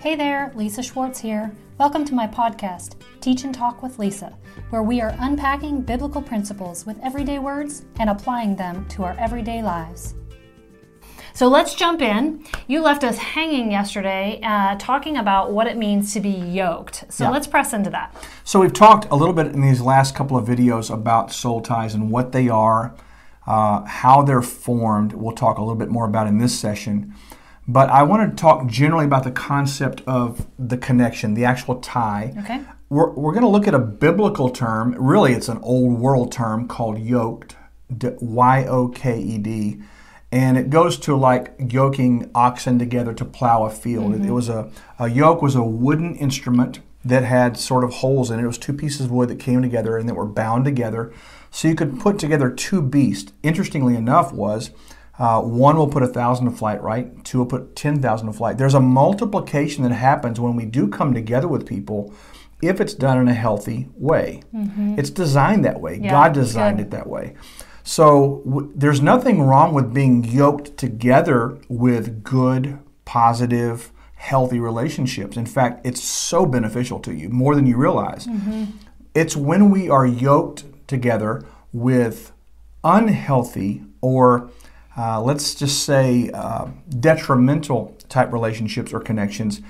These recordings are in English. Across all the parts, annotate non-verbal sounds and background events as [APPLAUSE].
Hey there, Lisa Schwartz here. Welcome to my podcast, Teach and Talk with Lisa, where we are unpacking biblical principles with everyday words and applying them to our everyday lives. So let's jump in. You left us hanging yesterday uh, talking about what it means to be yoked. So Yeah. let's press into that. So we've talked a little bit in these last couple of videos about soul ties and what they are, uh, how they're formed. We'll talk a little bit more about in this session. But I want to talk generally about the concept of the connection, the actual tie. Okay. We're, we're going to look at a biblical term. Really, it's an old world term called yoked, Y O K E D. And it goes to like yoking oxen together to plow a field. It, it mm-hmm. was a, a yoke was a wooden instrument that had sort of holes in it. It was two pieces of wood that came together and that were bound together. So you could put together two beasts. Interestingly enough, was uh, one will put a thousand to flight, right? Two will put ten thousand to flight. There's a multiplication that happens when we do come together with people, if it's done in a healthy way. It's designed that way. Yeah, God designed it that way. So w- there's nothing wrong with being yoked together with good, positive, healthy relationships. In fact, it's so beneficial to you more than you realize. It's when we are yoked together with unhealthy or uh, let's just say uh, detrimental type relationships or connections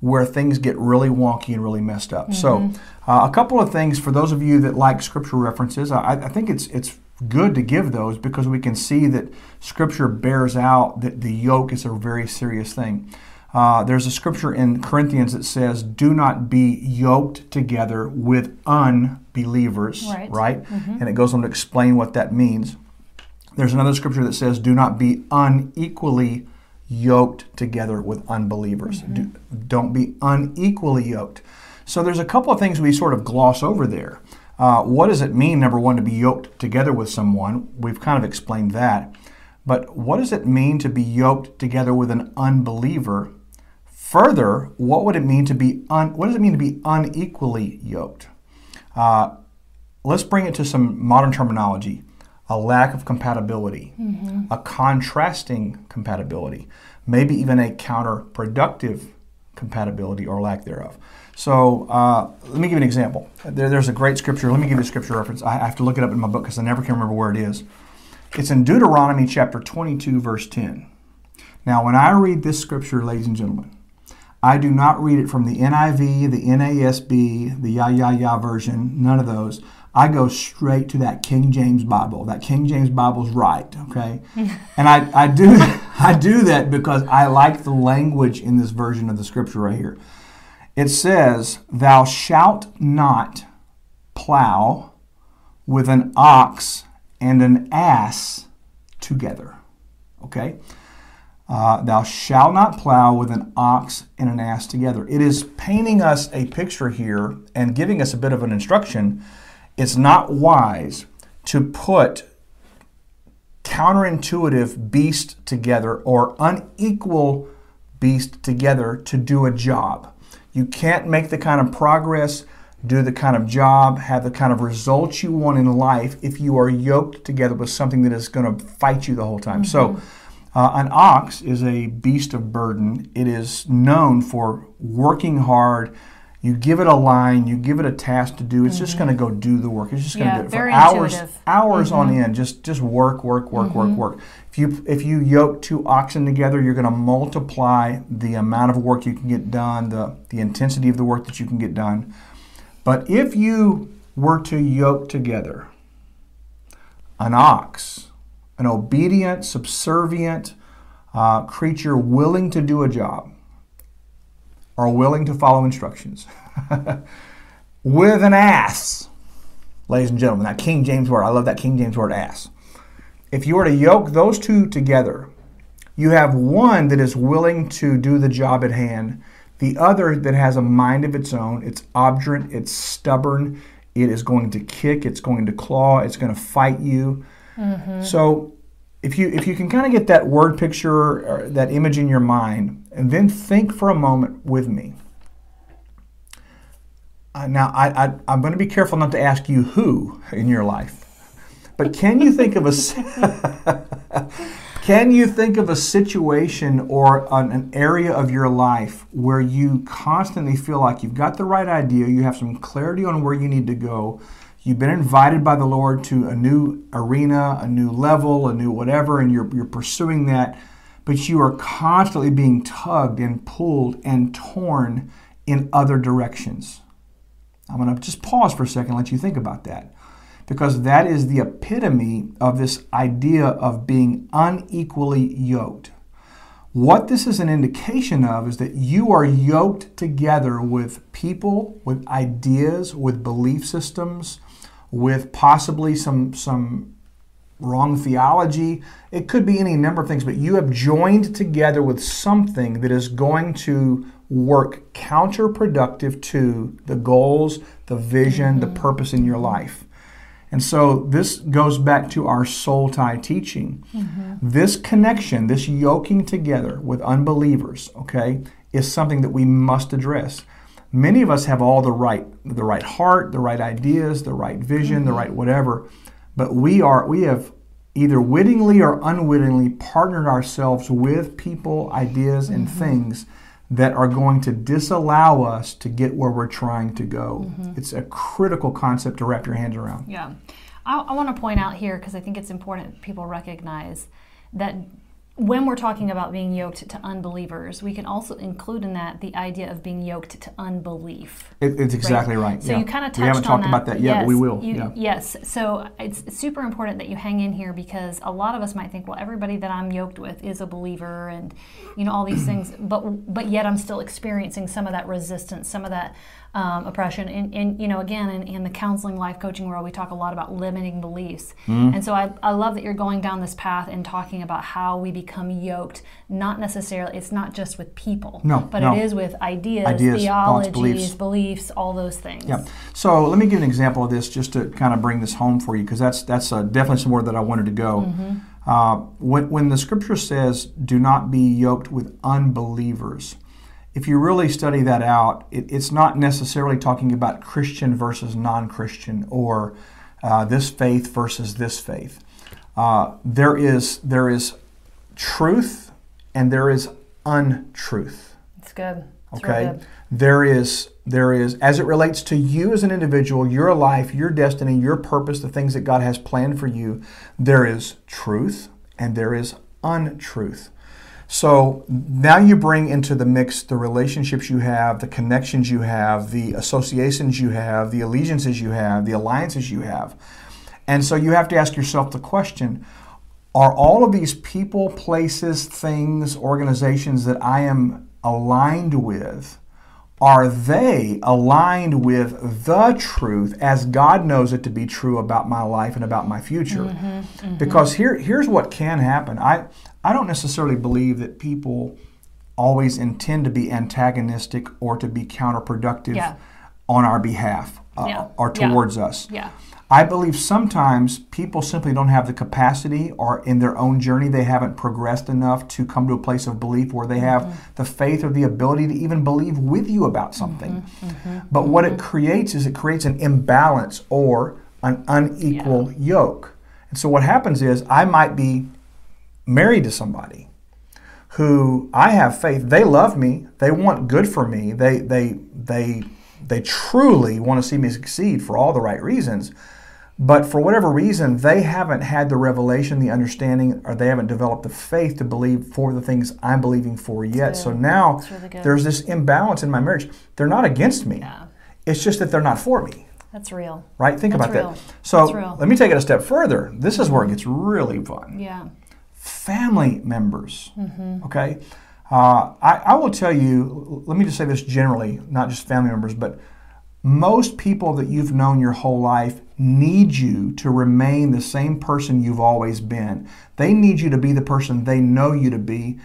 where things get really wonky and really messed up. So, uh, a couple of things for those of you that like scripture references, I, I think it's it's good to give those because we can see that scripture bears out that the yoke is a very serious thing. Uh, there's a scripture in Corinthians that says, "Do not be yoked together with unbelievers." Right. right? And it goes on to explain what that means. There's another scripture that says, "Do not be unequally yoked together with unbelievers. Do, don't be unequally yoked." So there's a couple of things we sort of gloss over there. Uh, what does it mean, number one, to be yoked together with someone? We've kind of explained that. But what does it mean to be yoked together with an unbeliever? Further, what would it mean to be un, what does it mean to be unequally yoked? Uh, let's bring it to some modern terminology a lack of compatibility, a contrasting compatibility, maybe even a counterproductive compatibility or lack thereof. So uh, let me give you an example. There, there's a great scripture. Let me give you a scripture reference. I have to look it up in my book because I never can remember where it is. It's in Deuteronomy chapter 22, verse 10. Now, when I read this scripture, ladies and gentlemen, I do not read it from the NIV, the NASB, the Ya Ya Ya version, none of those. I go straight to that King James Bible. That King James Bible's right, okay? [LAUGHS] and I, I do I do that because I like the language in this version of the scripture right here. It says, Thou shalt not plow with an ox and an ass together. Okay? Uh, thou shalt not plow with an ox and an ass together. It is painting us a picture here and giving us a bit of an instruction. It's not wise to put counterintuitive beasts together or unequal beasts together to do a job. You can't make the kind of progress, do the kind of job, have the kind of results you want in life if you are yoked together with something that is going to fight you the whole time. So, uh, an ox is a beast of burden. It is known for working hard. You give it a line, you give it a task to do. It's just going to mm-hmm. go do the work. It's just going to Yeah, do it for hours, intuitive. hours on mm-hmm. end. Just just work, work, work, work, mm-hmm. work. If you if you yoke two oxen together, you're going to multiply the amount of work you can get done, the the intensity of the work that you can get done. But if you were to yoke together an ox, an obedient, subservient uh, creature willing to do a job or willing to follow instructions, [LAUGHS] with an ass, ladies and gentlemen, that King James word, I love that King James word ass. If you were to yoke those two together, you have one that is willing to do the job at hand, the other that has a mind of its own. It's obdurate, it's stubborn, it is going to kick, it's going to claw, it's going to fight you. Mm-hmm. So if you if you can kind of get that word picture or that image in your mind, and then think for a moment with me. Uh, now, I, I, I'm going to be careful not to ask you who in your life, but can you think of a [LAUGHS] Can you think of a situation or an, an area of your life where you constantly feel like you've got the right idea, you have some clarity on where you need to go, you've been invited by the Lord to a new arena, a new level, a new whatever, and you're, you're pursuing that, but you are constantly being tugged and pulled and torn in other directions? I'm going to just pause for a second and let you think about that because that is the epitome of this idea of being unequally yoked. What this is an indication of is that you are yoked together with people, with ideas, with belief systems, with possibly some, some wrong theology. It could be any number of things, but you have joined together with something that is going to work counterproductive to the goals, the vision, mm-hmm. the purpose in your life. And so this goes back to our soul tie teaching. Mm-hmm. This connection, this yoking together with unbelievers, okay, is something that we must address. Many of us have all the right the right heart, the right ideas, the right vision, mm-hmm. the right whatever, but we are we have either wittingly or unwittingly partnered ourselves with people, ideas and mm-hmm. things that are going to disallow us to get where we're trying to go. Mm-hmm. It's a critical concept to wrap your hands around. Yeah. I, I want to point out here because I think it's important people recognize that when we're talking about being yoked to unbelievers, we can also include in that the idea of being yoked to unbelief. It, it's exactly right. right. So yeah. you kind of touched on that. we haven't talked that. about that yet, yes, but we will. You, yeah. Yes. So it's super important that you hang in here because a lot of us might think, well, everybody that I'm yoked with is a believer, and you know all these things, but but yet I'm still experiencing some of that resistance, some of that um, oppression. And, and, you know, again, in, in, the counseling, life coaching world, we talk a lot about limiting beliefs. Mm. And so I, I love that you're going down this path and talking about how we become yoked, not necessarily, it's not just with people, no, but no. it is with ideas, ideas theologies, thoughts, beliefs. beliefs. all those things. Yeah. So let me give an example of this just to kind of bring this home for you, because that's, that's uh, definitely somewhere that I wanted to go. Mm-hmm. Uh, when, when the scripture says, do not be yoked with unbelievers, if you really study that out, it, it's not necessarily talking about Christian versus non Christian or uh, this faith versus this faith. Uh, there, is, there is truth and there is untruth. It's good. It's okay? Good. There is there is as it relates to you as an individual, your life, your destiny, your purpose, the things that God has planned for you, there is truth and there is untruth. So now you bring into the mix the relationships you have, the connections you have, the associations you have, the allegiances you have, the alliances you have. And so you have to ask yourself the question are all of these people, places, things, organizations that I am aligned with? Are they aligned with the truth as God knows it to be true about my life and about my future? Mm-hmm, mm-hmm. Because here, here's what can happen. I, I don't necessarily believe that people always intend to be antagonistic or to be counterproductive yeah. on our behalf uh, yeah. or towards yeah. us. Yeah. I believe sometimes people simply don't have the capacity or in their own journey they haven't progressed enough to come to a place of belief where they have mm-hmm. the faith or the ability to even believe with you about something. Mm-hmm. Mm-hmm. But what it mm-hmm. creates is it creates an imbalance or an unequal yoke. And so what happens is I might be married to somebody who I have faith, they love me, they want good for me, they they they they truly want to see me succeed for all the right reasons. But for whatever reason, they haven't had the revelation, the understanding, or they haven't developed the faith to believe for the things I'm believing for yet. So now really there's this imbalance in my marriage. They're not against me. Yeah. It's just that they're not for me. That's real. Right? Think That's about real. that. So let me take it a step further. This is where it gets really fun. Yeah. Family members. Mm-hmm. Okay. Uh, I, I will tell you, let me just say this generally, not just family members, but most people that you've known your whole life need you to remain the same person you've always been. They need you to be the person they know you to be.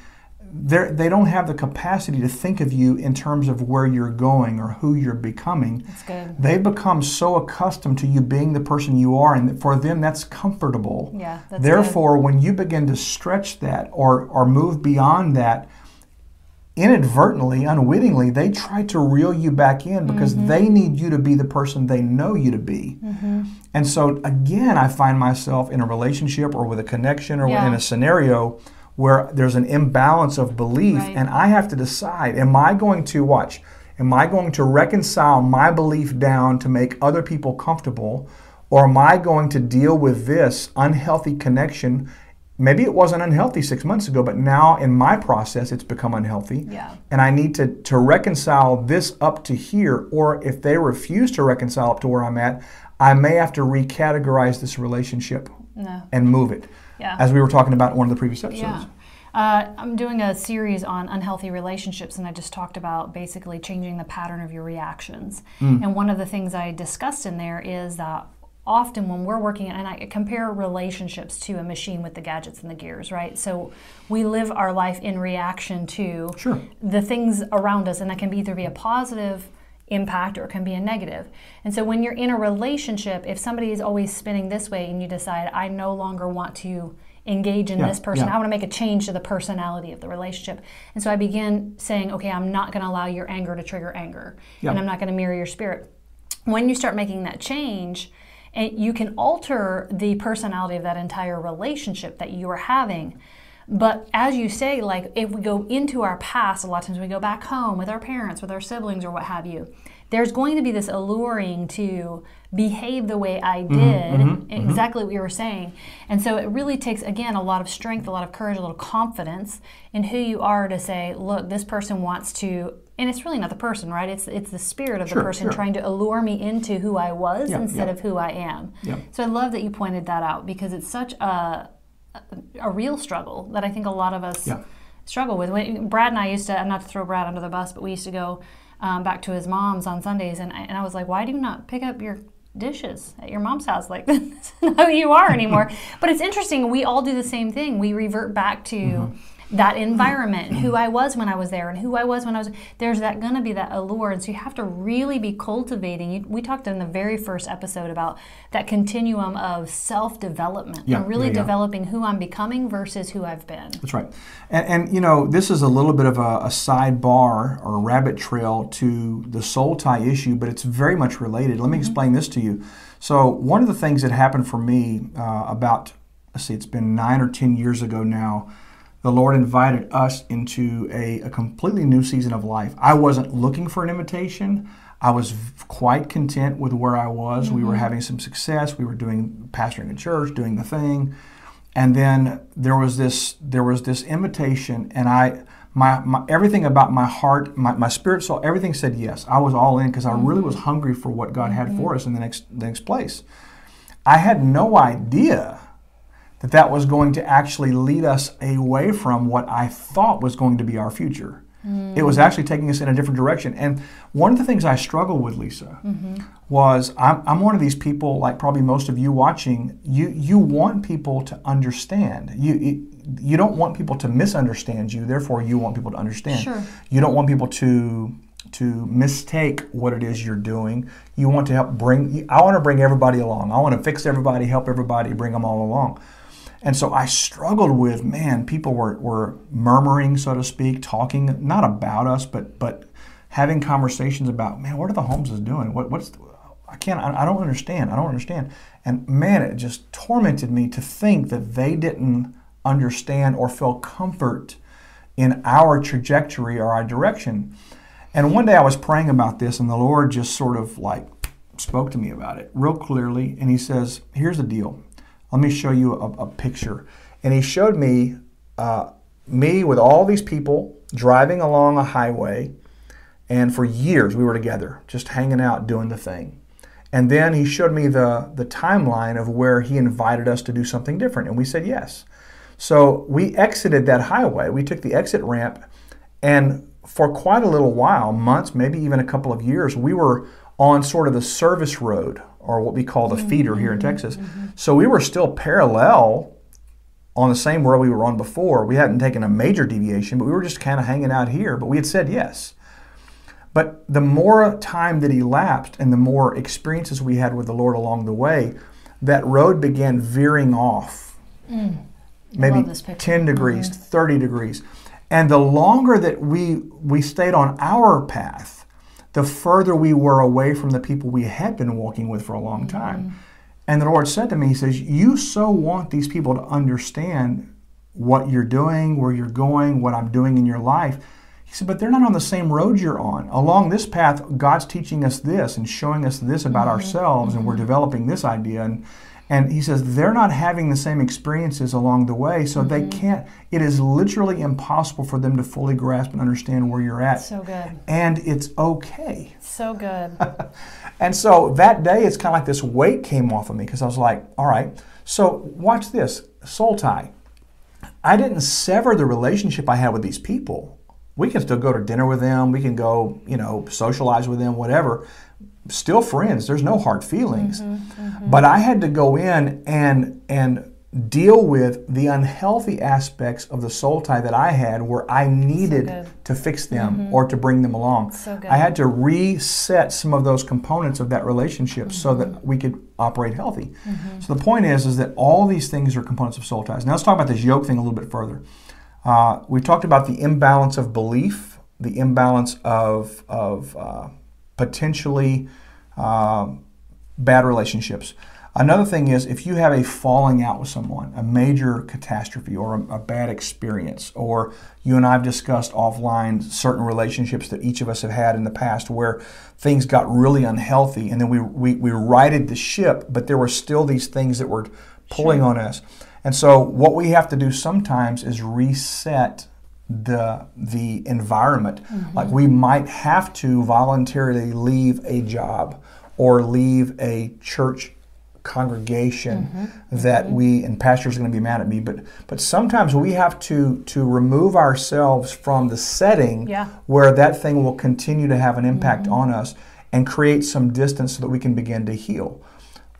They're, they don't have the capacity to think of you in terms of where you're going or who you're becoming. That's good. They've become so accustomed to you being the person you are, and for them, that's comfortable. Yeah, that's Therefore, good. when you begin to stretch that or, or move beyond that, inadvertently, unwittingly, they try to reel you back in because Mm-hmm. they need you to be the person they know you to be. And so, again, I find myself in a relationship or with a connection or Yeah. in a scenario where there's an imbalance of belief, Right. and I have to decide am I going to watch? Am I going to reconcile my belief down to make other people comfortable? Or am I going to deal with this unhealthy connection? Maybe it wasn't unhealthy six months ago, but now in my process, it's become unhealthy. Yeah. And I need to, to reconcile this up to here. Or if they refuse to reconcile up to where I'm at, I may have to recategorize this relationship No. and move it. Yeah. As we were talking about in one of the previous episodes. Yeah. Uh, I'm doing a series on unhealthy relationships, and I just talked about basically changing the pattern of your reactions. And one of the things I discussed in there is that often when we're working, and I compare relationships to a machine with the gadgets and the gears, right? So we live our life in reaction to Sure. the things around us, and that can either be a positive impact or it can be a negative. And so when you're in a relationship, if somebody is always spinning this way and you decide, I no longer want to engage in Yeah, this person, yeah. I want to make a change to the personality of the relationship. And so I begin saying, okay, I'm not going to allow your anger to trigger anger, Yeah. and I'm not going to mirror your spirit. When you start making that change, and you can alter the personality of that entire relationship that you are having. But as you say, like if we go into our past, a lot of times we go back home with our parents, with our siblings, or what have you. There's going to be this alluring to behave the way I mm-hmm, did, mm-hmm, mm-hmm. exactly what you were saying. And so it really takes, again, a lot of strength, a lot of courage, a little confidence in who you are to say, look, this person wants to, and it's really not the person, right? It's it's the spirit of Sure, the person sure. trying to allure me into who I was Yeah, instead yeah. of who I am. Yeah. So I love that you pointed that out because it's such a a real struggle that I think a lot of us Yeah. struggle with. When, Brad and I used to, not to throw Brad under the bus, but we used to go um, back to his mom's on Sundays, and I, and I was like, why do you not pick up your dishes at your mom's house? Like, [LAUGHS] that's not who you are anymore. [LAUGHS] but it's interesting, we all do the same thing. We revert back to. Mm-hmm. That environment, and who I was when I was there, and who I was when I was there's that going to be that allure, and so you have to really be cultivating. We talked in the very first episode about that continuum of self development, Yeah, and really yeah, yeah. developing who I'm becoming versus who I've been. That's right. And, and you know, this is a little bit of a, a sidebar or a rabbit trail to the soul tie issue, but it's very much related. Let me explain this to you. So, one of the things that happened for me uh, about, let's see, it's been nine or 10 years ago now, the Lord invited us into a, a completely new season of life. I wasn't looking for an invitation. I was quite content with where I was. We were mm-hmm. having some success. We were doing pastoring a church, doing the thing and then there was this there was this invitation and i my, my everything about my heart my, my spirit soul everything said yes i was all in because i really mm-hmm. was hungry for what god had for mm-hmm. us in the next the next place i had no idea that that was going to actually lead us away from what i thought was going to be our future. It was hmm. actually taking us in a different direction. And one of the things i struggled with lisa mm-hmm. was I'm, I'm one of these people like probably most of you watching you you want people to understand. You it, you don't want people to misunderstand you therefore you want people to understand. Sure. you don't want people to to mistake what it is you're doing. You want to help bring i want to bring everybody along. I want to fix everybody help everybody bring them all along and so I struggled with, man, people were, were murmuring, so to speak, talking not about us, but but having conversations about, man, what are the Holmeses doing? What, what's I can't, I, I don't understand. I don't understand. And man, it just tormented me to think that they didn't understand or feel comfort in our trajectory or our direction. And one day I was praying about this, and the Lord just sort of like spoke to me about it real clearly. And He says, Here's the deal. Let me show you a, a picture. And He showed me uh, me with all these people driving along a highway. And for years we were together, just hanging out, doing the thing. And then He showed me the, the timeline of where He invited us to do something different. And we said yes. So we exited that highway. We took the exit ramp, and for quite a little while, months, maybe even a couple of years, we were on sort of the service road, or what we call the mm-hmm. feeder here in mm-hmm. Texas. So we were still parallel on the same road we were on before. We hadn't taken a major deviation, but we were just kind of hanging out here. But we had said yes. But the more time that elapsed and the more experiences we had with the Lord along the way, that road began veering off mm. maybe this picture. 10 mm-hmm. degrees, 30 degrees. And the longer that we we stayed on our path, the further we were away from the people we had been walking with for a long time. Mm-hmm. And the Lord said to me, He says, You so want these people to understand what you're doing, where you're going, what I'm doing in your life. He said, but they're not on the same road you're on. Along this path, God's teaching us this and showing us this about mm-hmm. ourselves, and we're mm-hmm. developing this idea. And, and he says they're not having the same experiences along the way, so they mm-hmm. can't, it is literally impossible for them to fully grasp and understand where you're at. So good. And it's okay. So good. [LAUGHS] And so that day, it's kind of like this weight came off of me because I was like, all right, so watch this soul tie. I didn't sever the relationship I had with these people. We can still go to dinner with them, we can go, you know, socialize with them, whatever. Still friends. There's no hard feelings. But I had to go in and and deal with the unhealthy aspects of the soul tie that I had where I needed good. to fix them or to bring them along. So. I had to reset some of those components of that relationship so Mm-hmm. that we could operate healthy. So the point is, is that all these things are components of soul ties. Now let's talk about this yoke thing a little bit further. Uh, we talked about the imbalance of belief, the imbalance of of uh, potentially uh, bad relationships. Another thing is if you have a falling out with someone, a major catastrophe or a, a bad experience, or you and I have discussed offline certain relationships that each of us have had in the past where things got really unhealthy and then we, we, we righted the ship, but there were still these things that were pulling on us. And so what we have to do sometimes is reset the the environment. Mm-hmm. Like we might have to voluntarily leave a job or leave a church congregation mm-hmm. Mm-hmm. that we and pastors are going to be mad at me but but sometimes we have to to remove ourselves from the setting Yeah. where that thing will continue to have an impact on us and create some distance so that we can begin to heal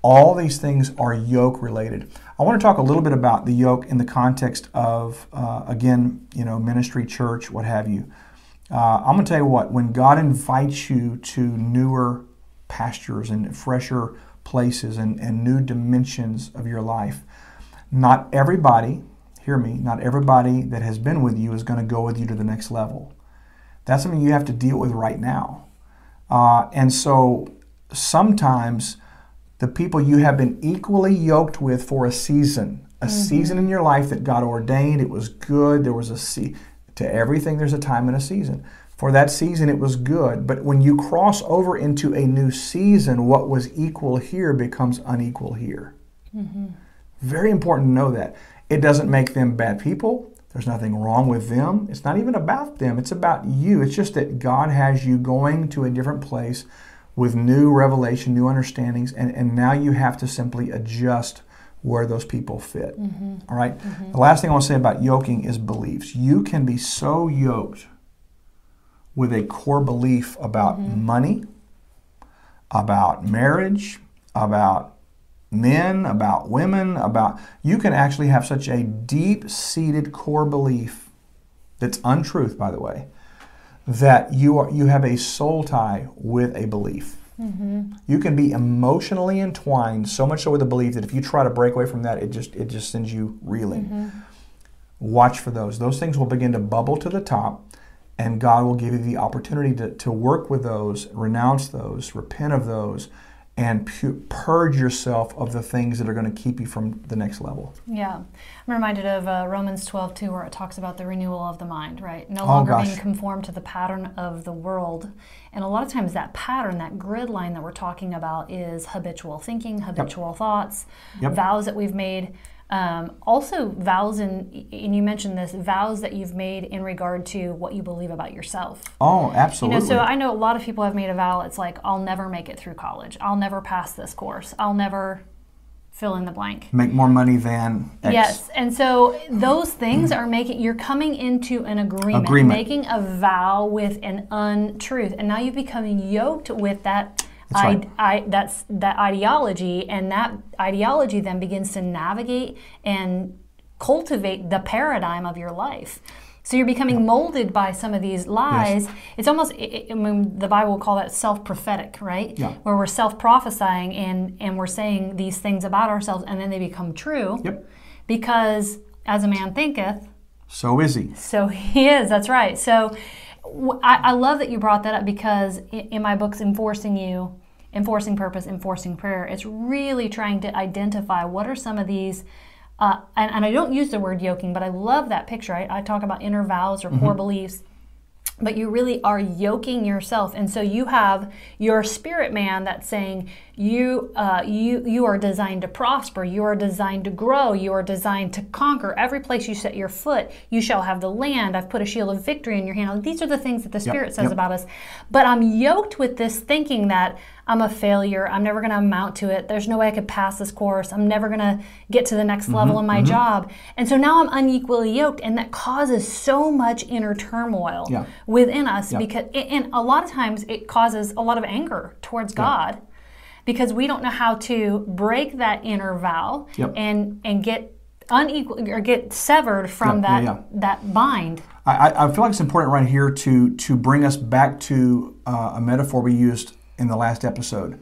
all these things are yoke related. I want to talk a little bit about the yoke in the context of, uh, again, you know, ministry, church, what have you. Uh, I'm going to tell you what, when God invites you to newer pastures and fresher places and, and new dimensions of your life, not everybody, hear me, not everybody that has been with you is going to go with you to the next level. That's something you have to deal with right now. Uh, and so sometimes the people you have been equally yoked with for a season, a mm-hmm. season in your life that God ordained, it was good, there was a se- to everything there's a time and a season. For that season it was good, but when you cross over into a new season, what was equal here becomes unequal here. Mm-hmm. Very important to know that. It doesn't make them bad people. There's nothing wrong with them. It's not even about them. It's about you. It's just that God has you going to a different place with new revelation, new understandings, and, and now you have to simply adjust where those people fit. Mm-hmm. All right? Mm-hmm. The last thing I want to say about yoking is beliefs. You can be so yoked with a core belief about mm-hmm. money, about marriage, about men, about women, about you can actually have such a deep-seated core belief that's untruth, by the way, that you are you have a soul tie with a belief. Mm-hmm. You can be emotionally entwined so much so with a belief that if you try to break away from that, it just it just sends you reeling. Mm-hmm. Watch for those. Those things will begin to bubble to the top, and God will give you the opportunity to, to work with those, renounce those, repent of those, and purge yourself of the things that are going to keep you from the next level. Yeah. I'm reminded of uh, Romans 12, too, where it talks about the renewal of the mind, right? No Oh, longer gosh. being conformed to the pattern of the world. And a lot of times that pattern, that grid line that we're talking about is habitual thinking, habitual thoughts, Yep. vows that we've made. Um, also, vows, in, and you mentioned this, vows that you've made in regard to what you believe about yourself. Oh, You absolutely. know, so I know a lot of people have made a vow. It's like, I'll never make it through college. I'll never pass this course. I'll never fill in the blank. Make more money than X. Yes, and so those things are making you're coming into an agreement, Agreement. making a vow with an untruth, and now you're becoming yoked with that. That's right. I, that's that ideology, and that ideology then begins to navigate and cultivate the paradigm of your life. So you're becoming molded by some of these lies. It's almost, I I mean, the Bible will call that self-prophetic, right? Yeah. Where we're self-prophesying and and we're saying these things about ourselves, and then they become true Yep. because as a man thinketh, so is he. So he is. That's right. So I, I love that you brought that up because in, in my books, Enforcing You, Enforcing Purpose, Enforcing Prayer, it's really trying to identify what are some of these. Uh, and, and I don't use the word yoking, but I love that picture. I, I talk about inner vows or core beliefs but you really are yoking yourself. And so you have your spirit man that's saying you uh, you you are designed to prosper. You are designed to grow. You are designed to conquer. Every place you set your foot you shall have the land. I've put a shield of victory in your hand. These are the things that the spirit says yep. about us. But i'm yoked with this thinking that i'm a failure i'm never going to amount to it there's no way i could pass this course i'm never going to get to the next level in my job and so now i'm unequally yoked and that causes so much inner turmoil Yeah. within us because and a lot of times it causes a lot of anger towards God because we don't know how to break that inner vow Yep. and and get unequal or get severed from Yeah, yeah, that yeah. that bind. I, I I feel like it's important right here to to bring us back to uh, a metaphor we used in the last episode.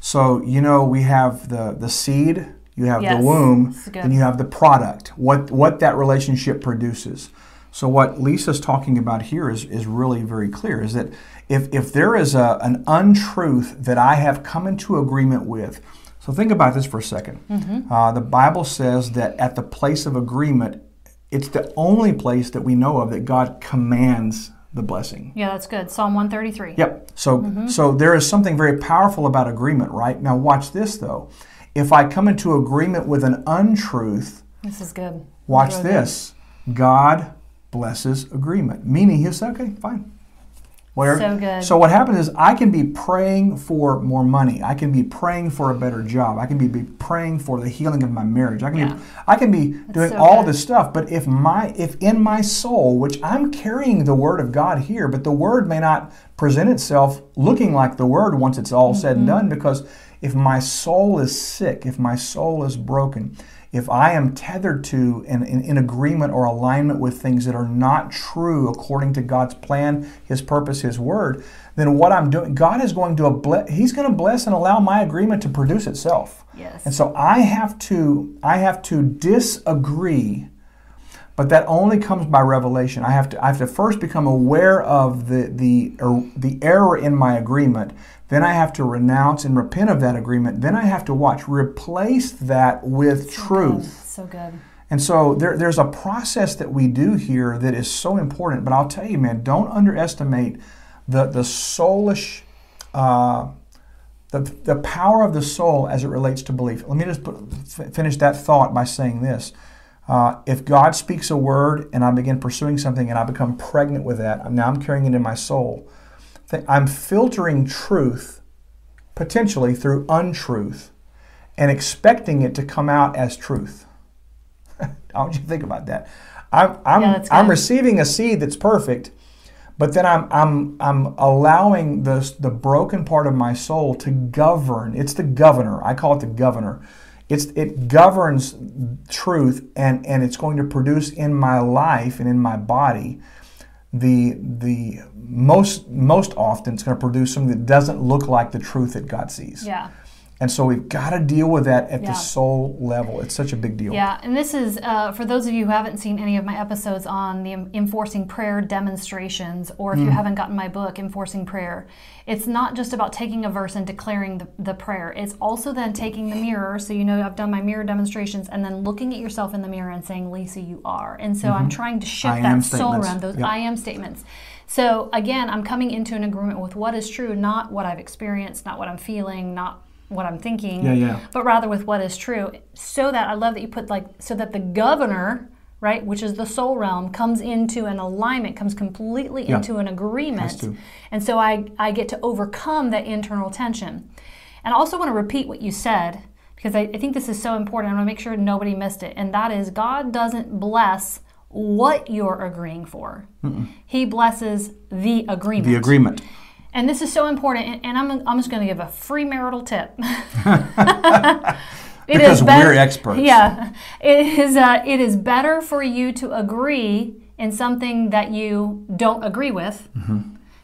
So you know we have the the seed, you have Yes, the womb, this is good. and you have the product. What what that relationship produces. So what Lisa's talking about here is is really very clear. Is that if if there is a, an untruth that I have come into agreement with. So think about this for a 2nd Mm-hmm. Uh, the Bible says that at the place of agreement, it's the only place that we know of that God commands the blessing. Yeah, that's good. Psalm 133. Yep. So Mm-hmm. so there is something very powerful about agreement, right? Now watch this though. If I come into agreement with an untruth, This is good. watch Really good. this. God blesses agreement. Meaning he'll say, okay, fine. Whatever. So good. So what happens is I can be praying for more money. I can be praying for a better job. I can be, be praying for the healing of my marriage. I can Yeah. be I can be doing so all good. this stuff. But if my if in my soul, which I'm carrying the word of God here, but the word may not present itself looking like the word once it's all said and Mm-hmm. done, because if my soul is sick, if my soul is broken, if I am tethered to and in, agreement or alignment with things that are not true according to God's plan, His purpose, His word, then what I'm doing, God is going to bless. He's going to bless and allow my agreement to produce itself. Yes. And so I have to I have to disagree, but that only comes by revelation. I have to I have to first become aware of the the er, the error in my agreement. Then I have to renounce and repent of that agreement. Then I have to watch replace that with truth. So good. And so there, there's a process that we do here that is so important. But I'll tell you, man, don't underestimate the the soulish, uh, the the power of the soul as it relates to belief. Let me just put, f- finish that thought by saying this: uh, If God speaks a word and I begin pursuing something and I become pregnant with that, now I'm carrying it in my soul. I'm filtering truth potentially through untruth and expecting it to come out as truth. [LAUGHS] I want you to think about that. I'm I'm, Yeah, I'm receiving a seed that's perfect, but then I'm I'm I'm allowing the the broken part of my soul to govern. It's the governor. I call it the governor. It's it governs truth and and it's going to produce in my life and in my body the the most most often it's going to produce something that doesn't look like the truth that God sees. Yeah. And so we've got to deal with that at Yeah. the soul level. It's such a big deal. Yeah, and this is uh, for those of you who haven't seen any of my episodes on the enforcing prayer demonstrations, or if you haven't gotten my book, Enforcing Prayer. It's not just about taking a verse and declaring the, the prayer. It's also then taking the mirror. So you know I've done my mirror demonstrations, and then looking at yourself in the mirror and saying, "Lisa, you are." And so I'm trying to shift Mm-hmm. I that soul around, those Yep. I am statements. So again, I'm coming into an agreement with what is true, not what I've experienced, not what I'm feeling, not what I'm thinking Yeah, yeah. but rather with what is true so that i love that you put like so that the governor right which is the soul realm comes into an alignment comes completely Yeah. into an agreement. And so i i get to overcome that internal tension. And i also want to repeat what you said because i, I think this is so important. I want to make sure nobody missed it. And that is god doesn't bless what you're agreeing for. He blesses the agreement. The agreement. And this is so important, and, and I'm, I'm just going to give a free marital tip. [LAUGHS] It Because we're experts. Yeah, it is. Uh, it is better for you to agree in something that you don't agree with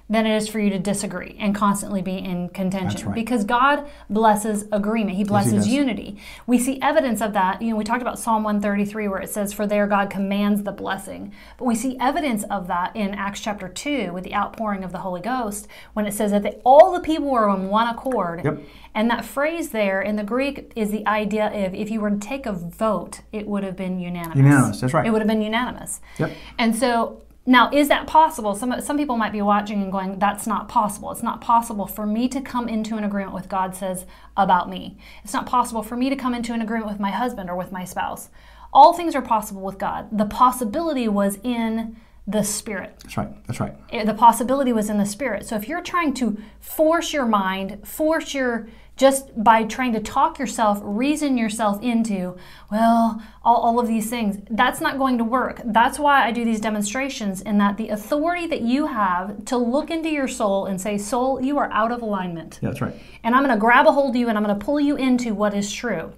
than it is for you to disagree and constantly be in contention. Right. Because God blesses agreement. He blesses does. unity. We see evidence of that. You know, we talked about Psalm 133 where it says, For there God commands the blessing. But we see evidence of that in Acts chapter 2 with the outpouring of the Holy Ghost when it says that they, all the people were on one accord. Yep. And that phrase there in the Greek is the idea of if you were to take a vote, it would have been unanimous. Unanimous, that's right. It would have been unanimous. Yep. And so now, is that possible? Some some people might be watching and going, "That's not possible. It's not possible for me to come into an agreement with God says about me. It's not possible for me to come into an agreement with my husband or with my spouse. All things are possible with God. The possibility was in the spirit. That's right. That's right. It- the possibility was in the spirit. So if you're trying to force your mind, force your just by trying to talk yourself, reason yourself into, well, all, all of these things, that's not going to work. That's why I do these demonstrations, in that the authority that you have to look into your soul and say, Soul, you are out of alignment. Yeah, that's right. And I'm going to grab a hold of you and I'm going to pull you into what is true.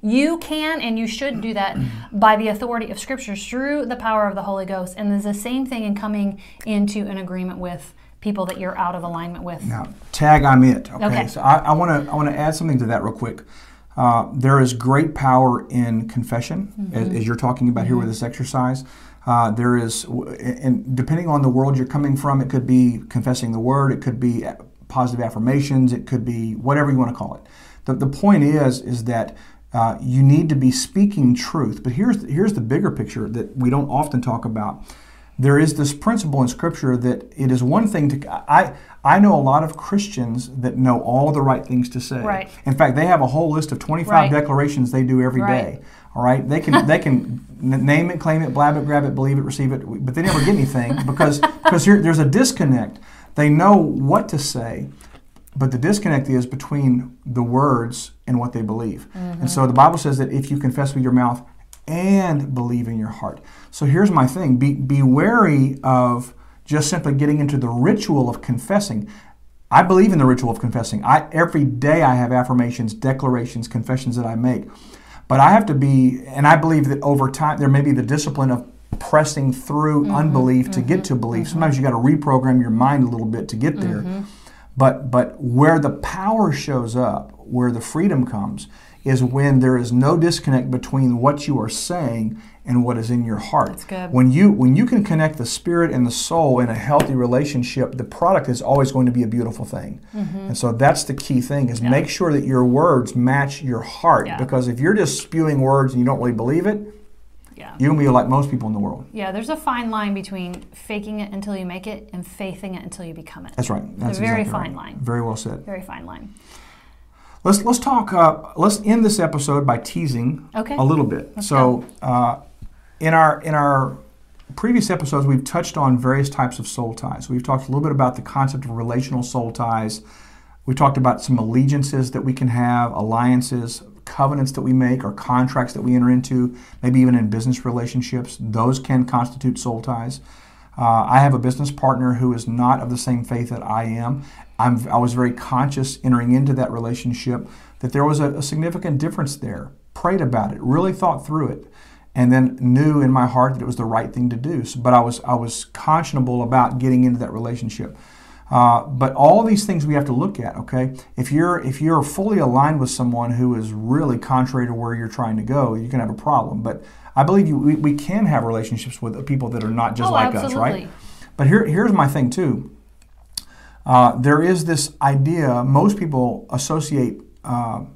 You can and you should do that [CLEARS THROAT] by the authority of scriptures through the power of the Holy Ghost. And there's the same thing in coming into an agreement with people that you're out of alignment with. Now, tag I'm it. Okay. Okay. So I want to I want to add something to that real quick. Uh, there is great power in confession, as, as you're talking about here with this exercise. Uh, there is, and depending on the world you're coming from, it could be confessing the word, it could be positive affirmations, it could be whatever you want to call it. The, the point is, is that uh, you need to be speaking truth. But here's here's the bigger picture that we don't often talk about there is this principle in scripture that it is one thing to I I know a lot of Christians that know all the right things to say. Right. In fact, they have a whole list of 25 Right. declarations they do every day. Right. All right? They can they can [LAUGHS] name it, claim it, blab it, grab it, believe it, receive it, but they never get anything [LAUGHS] because because here there's a disconnect. They know what to say, but the disconnect is between the words and what they believe. And so mm-hmm. the Bible says that if you confess with your mouth and believe in your heart. So here's my thing be, be wary of just simply getting into the ritual of confessing. I believe in the ritual of confessing. I every day I have affirmations, declarations, confessions that I make. But I have to be, and I believe that over time there may be the discipline of pressing through mm-hmm, unbelief to get to mm-hmm, belief. Mm-hmm. Sometimes you got to reprogram your mind a little bit to get there. But but where the power shows up, where the freedom comes, is when there is no disconnect between what you are saying and what is in your heart. That's good. When you when you can connect the spirit and the soul in a healthy relationship, the product is always going to be a beautiful thing. Mm-hmm. And so that's the key thing is make sure that your words match your heart. Yeah. Because if you're just spewing words and you don't really believe it, Yeah. you're gonna be like most people in the world. Yeah, there's a fine line between faking it until you make it and faithing it until you become it. That's right. That's a very exactly fine right. line. Very well said. Very fine line. Let's let's talk. Uh, let's end this episode by teasing Okay. a little bit. so, uh, in our in our previous episodes, we've touched on various types of soul ties. We've talked a little bit about the concept of relational soul ties. We talked about some allegiances that we can have, alliances, covenants that we make, or contracts that we enter into, maybe even in business relationships. Those can constitute soul ties. Uh, I have a business partner who is not of the same faith that I am. I'm, I was very conscious entering into that relationship that there was a, a significant difference there. Prayed about it, really thought through it, and then knew in my heart that it was the right thing to do. So, but I was I was conscionable about getting into that relationship. Uh, but all these things we have to look at. Okay, if you're if you're fully aligned with someone who is really contrary to where you're trying to go, you can have a problem. But I believe you, we, we can have relationships with people that are not just Oh, like us, right? But here here's my thing too. Uh, there is this idea. Most people associate uh,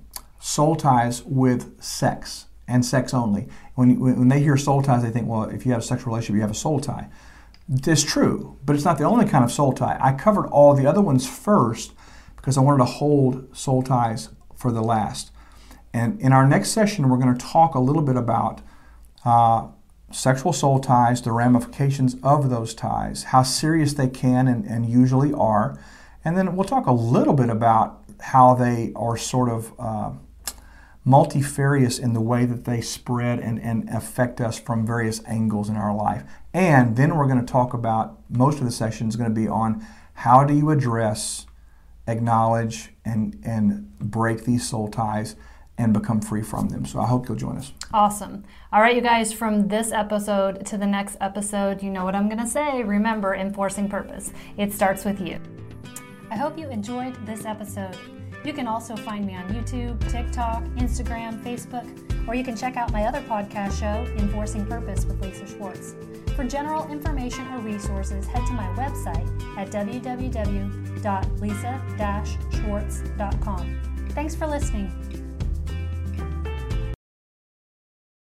soul ties with sex and sex only. When, when they hear soul ties, they think, well, if you have a sexual relationship, you have a soul tie. It's true, but it's not the only kind of soul tie. I covered all the other ones first because I wanted to hold soul ties for the last. And in our next session, we're going to talk a little bit about uh, sexual soul ties, the ramifications of those ties, how serious they can and, and usually are. And then we'll talk a little bit about how they are sort of uh, multifarious in the way that they spread and, and affect us from various angles in our life. And then we're going to talk about most of the session is going to be on how do you address, acknowledge, and, and break these soul ties and become free from them. So I hope you'll join us. Awesome. All right, you guys, from this episode to the next episode, you know what I'm going to say. Remember, enforcing purpose. It starts with you. I hope you enjoyed this episode. You can also find me on YouTube, TikTok, Instagram, Facebook, or you can check out my other podcast show, Enforcing Purpose with Lisa Schwartz. For general information or resources, head to my website at www.lisa-schwartz.com. Thanks for listening.